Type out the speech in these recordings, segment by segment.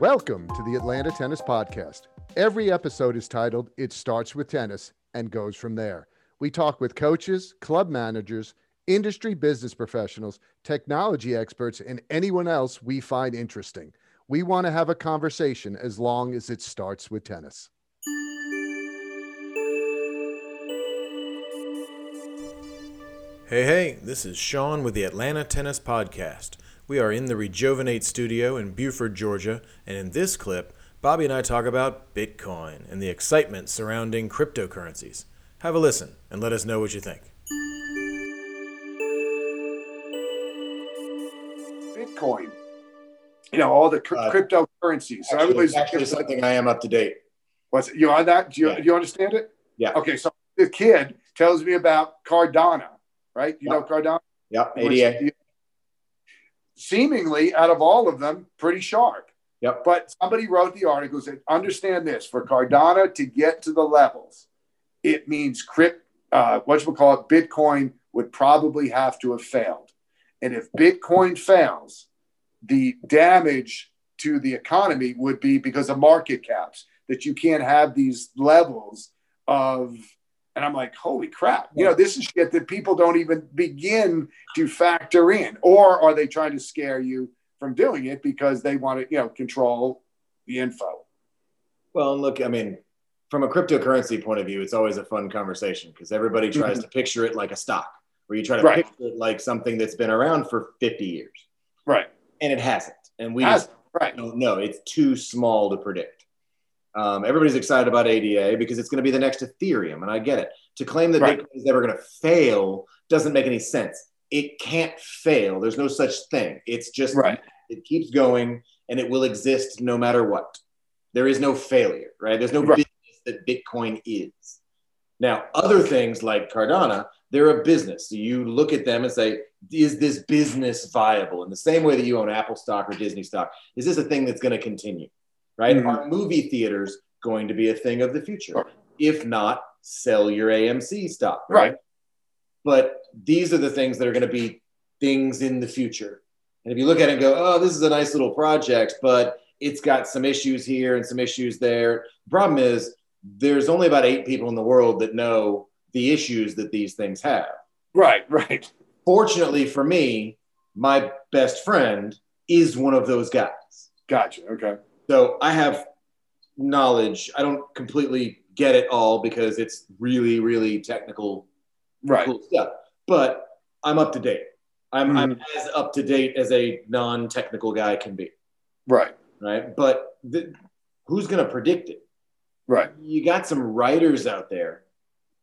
Welcome to the Atlanta Tennis Podcast. Every episode is titled It Starts with Tennis and Goes From There. We talk with coaches, club managers, industry business professionals, technology experts, and anyone else we find interesting. We want to have a conversation as long as it starts with tennis. Hey, hey, this is Shaun with the Atlanta Tennis Podcast. We are in the Regeovinate studio in Buford, Georgia, and in this clip, Bobby and I talk about Bitcoin and the excitement surrounding cryptocurrencies. Have a listen and let us know what you think. Bitcoin, you know, all the cr- Uh, cryptocurrencies. So Actually, everybody's actually something I am up to date. what's you on that? Do you, Yeah. do you understand it? Yeah. Okay, so the kid tells me about Cardano, right? You know Yeah. Cardano? Yep, Which- ADA. Seemingly, out of all of them, pretty sharp. Yep. But somebody wrote the article said, understand this for Cardano to get to the levels, it means crypt, uh, what you call it, Bitcoin would probably have to have failed. And if Bitcoin fails, the damage to the economy would be because of market caps, that you can't have these levels of, and I'm like, holy crap, you know, this is shit that people don't even begin to factor in. Or are they trying to scare you from doing it because they want to, you know, control the info? Well, and look, I mean, from a cryptocurrency point of view, it's always a fun conversation because everybody tries to picture it like a stock, where you try to Mm-hmm. Right. picture it like something that's been around for 50 years, Right. and it hasn't. And we Has- just right. don't know. It's too small to predict. Um, everybody's excited about ADA because it's going to be the next Ethereum, and I get it. To claim that Right. Bitcoin is never going to fail doesn't make any sense. It can't fail. There's no such thing. It's just Right. it keeps going and it will exist no matter what. There is no failure, right? There's no Right. business that Bitcoin is. Now, other things like Cardano, they're a business. So you look at them and say, is this business viable? In the same way that you own Apple stock or Disney stock, is this a thing that's going to continue? Right? Mhm. Are movie theaters going to be a thing of the future? Sure. If not, sell your AMC stock. Right. But these are the things that are going to be things in the future. And if you look at it and go, oh, this is a nice little project, but it's got some issues here and some issues there. The problem is there's only about eight people in the world that know the issues that these things have. Right. Right. Fortunately for me, my best friend is one of those guys. Gotcha. Okay. So I have knowledge. I don't completely get it all because it's really, really technical Right. cool stuff. But I'm up to date. I'm, I'm Mm-hmm. as up to date as a non-technical guy can be, Right. right? But the, who's going to predict it? Right. You got some writers out there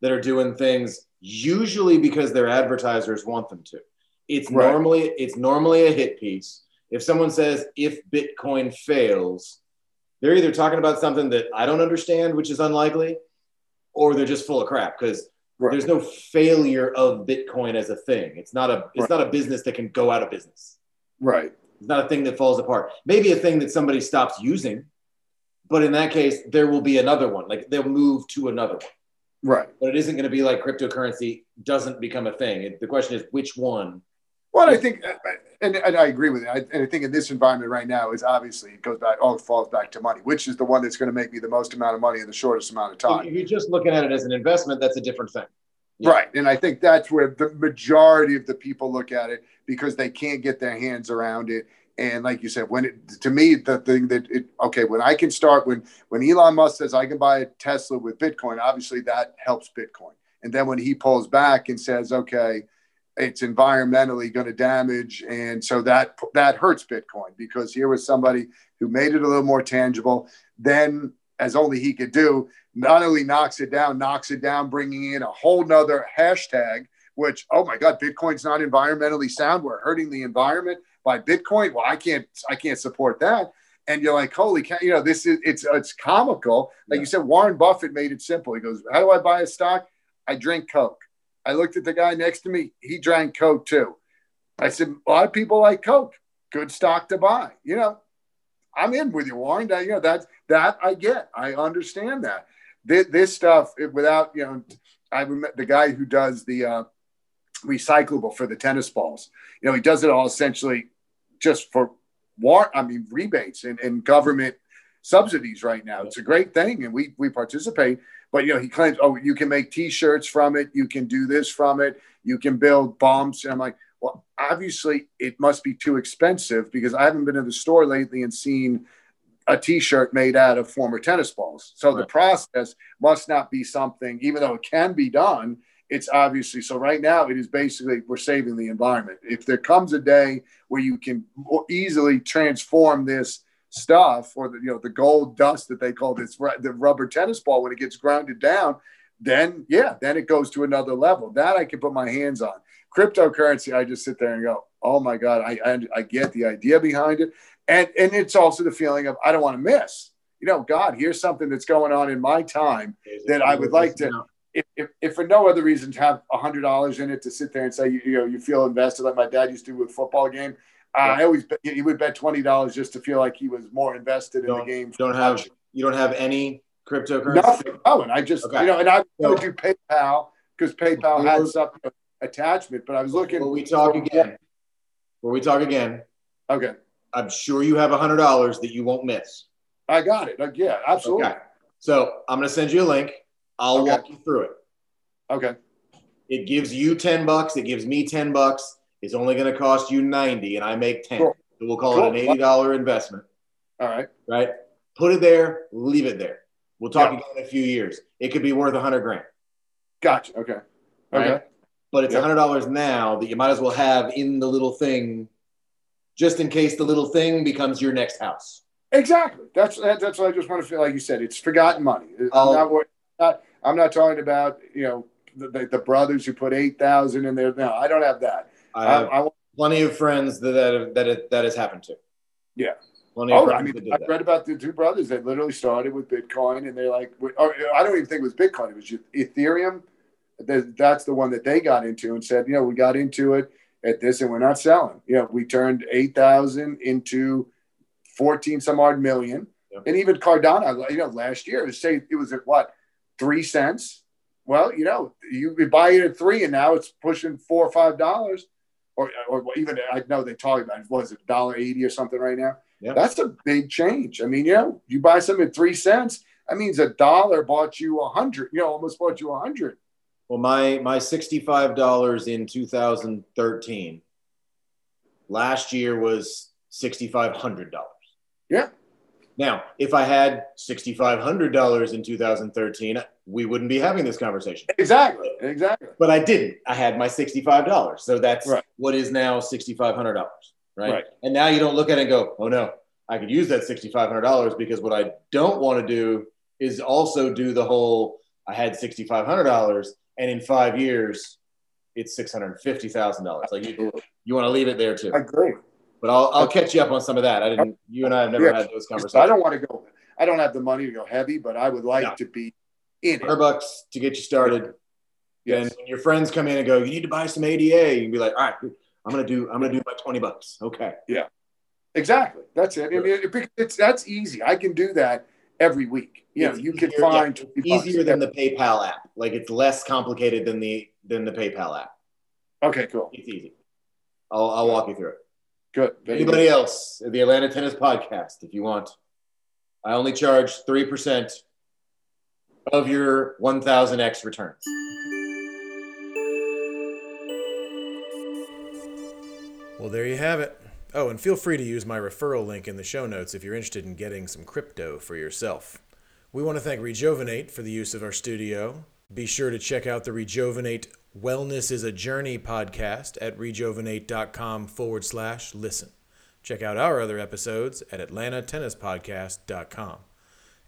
that are doing things usually because their advertisers want them to. It's Right. normally it's normally a hit piece. If someone says if Bitcoin fails, they're either talking about something that I don't understand, which is unlikely, or they're just full of crap because Right. there's no failure of Bitcoin as a thing. It's not a it's Right. not a business that can go out of business. Right. It's not a thing that falls apart. Maybe a thing that somebody stops using, but in that case, there will be another one. Like they'll move to another one. Right. But it isn't going to be like cryptocurrency doesn't become a thing. It, the question is which one. Well, I think, uh, uh, and, and I agree with it. I, and I think in this environment right now is obviously it goes back, all falls back to money, which is the one that's going to make me the most amount of money in the shortest amount of time. If you're just looking at it as an investment, that's a different thing. Yeah. Right. And I think that's where the majority of the people look at it because they can't get their hands around it. And like you said, when it to me, the thing that it okay, when I can start when when Elon Musk says I can buy a Tesla with Bitcoin, obviously that helps Bitcoin. And then when he pulls back and says, okay, it's environmentally going to damage, and so that that hurts Bitcoin because here was somebody who made it a little more tangible. Then, as only he could do, not only knocks it down, knocks it down, bringing in a whole nother hashtag, which, oh my God, Bitcoin's not environmentally sound. We're hurting the environment by Bitcoin. Well, I can't, I can't support that. And you're like, holy cow, you know, this is, it's, it's comical. Like Yeah. you said, Warren Buffett made it simple. He goes, how do I buy a stock? I drink Coke. I looked at the guy next to me. He drank Coke too. I said, a lot of people like Coke. Good stock to buy. You know, I'm in with you, Warren. That, you know, that's that I get. I understand that. This, this stuff, it- without you know, I remember the guy who does the uh, recyclable for the tennis balls. You know, he does it all essentially just for war I mean rebates and, and government subsidies right now. It's a great thing and we we participate. But you know, he claims, oh, you can make t-shirts from it, you can do this from it, you can build bumps. And I'm like, well, obviously it must be too expensive because I haven't been in the store lately and seen a t-shirt made out of former tennis balls. So right. the process must not be something, even though it can be done, it's obviously so right now it is basically we're saving the environment. If there comes a day where you can easily transform this stuff or the you know the gold dust that they call this the rubber tennis ball when it gets grounded down, then yeah, then it goes to another level. That I can put my hands on. Cryptocurrency, I just sit there and go, oh my god, I I, I get the idea behind it, and and it's also the feeling of I don't want to miss. You know, God, here's something that's going on in my time that I would like to if, if, if, for no other reason to have a hundred dollars in it to sit there and say you, you, know you feel invested like my dad used to do with football game, uh, I always bet, he would bet twenty dollars just to feel like he was more invested don't, in the game. Don't have you don't have any cryptocurrency. Nothing. Oh, and I just okay. you know, and I would do PayPal because PayPal had some attachment, but I was looking. Will we talk again? Will we talk again? Okay. I'm sure you have a hundred dollars that you won't miss. I got it. Like, yeah, absolutely. Okay. So I'm going to send you a link. I'll okay. walk you through it. Okay. It gives you 10 bucks. It gives me 10 bucks. It's only going to cost you 90 and I make 10. Cool. So we'll call cool. it an $80 investment. All right. Right. Put it there, leave it there. We'll talk yeah. again in a few years. It could be worth a hundred grand. Gotcha. Okay. Okay. Right? But it's a hundred dollars now that you might as well have in the little thing, just in case the little thing becomes your next house. Exactly. That's that's what I just want to feel like you said. It's forgotten money. I'm oh. not, not, I'm not talking about you know the, the brothers who put eight thousand in there. No, I don't have that. I have I, I, plenty of friends that that that, it, that has happened to. Yeah. Plenty oh, I mean, I read about the two brothers that literally started with Bitcoin, and they're like, or oh, I don't even think it was Bitcoin; it was just Ethereum. That's the one that they got into and said, you know, we got into it at this, and we're not selling. You know, we turned eight thousand into 14 some odd million. And even Cardano, you know, last year, it was say it was at what, three cents? Well, you know, you buy it at three and now it's pushing four or five dollars. Or, or even I know they talk about was it dollar eighty or something right now. Yep. That's a big change. I mean, you know, you buy something at three cents, that means a dollar bought you a hundred, you know, almost bought you a hundred. Well, my my sixty-five dollars in 2013 last year was sixty-five hundred dollars. Yeah. Now, if I had $6,500 in 2013, we wouldn't be having this conversation. Exactly. Exactly. But I didn't. I had my $65. So that's right. what is now $6,500. Right? right. And now you don't look at it and go, oh no, I could use that $6,500 because what I don't want to do is also do the whole I had $6,500 and in five years it's $650,000. Like you, you want to leave it there too. I agree. But I'll, I'll catch you up on some of that. I didn't. You and I have never yeah. had those conversations. I don't want to go. I don't have the money to go heavy, but I would like to be in it. bucks to get you started. Yes. And when your friends come in and go, "You need to buy some ADA," you can be like, "All right, I'm gonna do. I'm gonna do my twenty bucks." Okay. Yeah. Exactly. That's it. I mean, it, it's that's easy. I can do that every week. You know, you can find yeah, easier than the PayPal app. Like it's less complicated than the than the PayPal app. Okay, cool. It's easy. I'll I'll walk you through it. Good. Anybody good. else? The Atlanta Tennis Podcast, if you want. I only charge 3% of your 1000x returns. Well, there you have it. Oh, and feel free to use my referral link in the show notes if you're interested in getting some crypto for yourself. We want to thank Regeovinate for the use of our studio. Be sure to check out the Regeovinate Wellness is a Journey podcast at regeovinate.com forward slash listen. Check out our other episodes at atlantatennispodcast.com.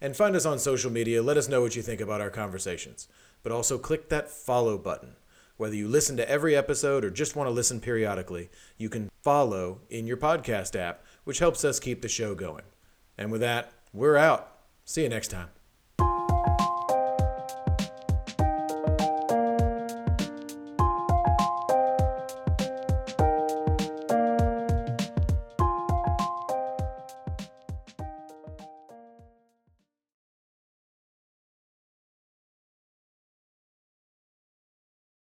And find us on social media. Let us know what you think about our conversations. But also click that follow button. Whether you listen to every episode or just want to listen periodically, you can follow in your podcast app, which helps us keep the show going. And with that, we're out. See you next time.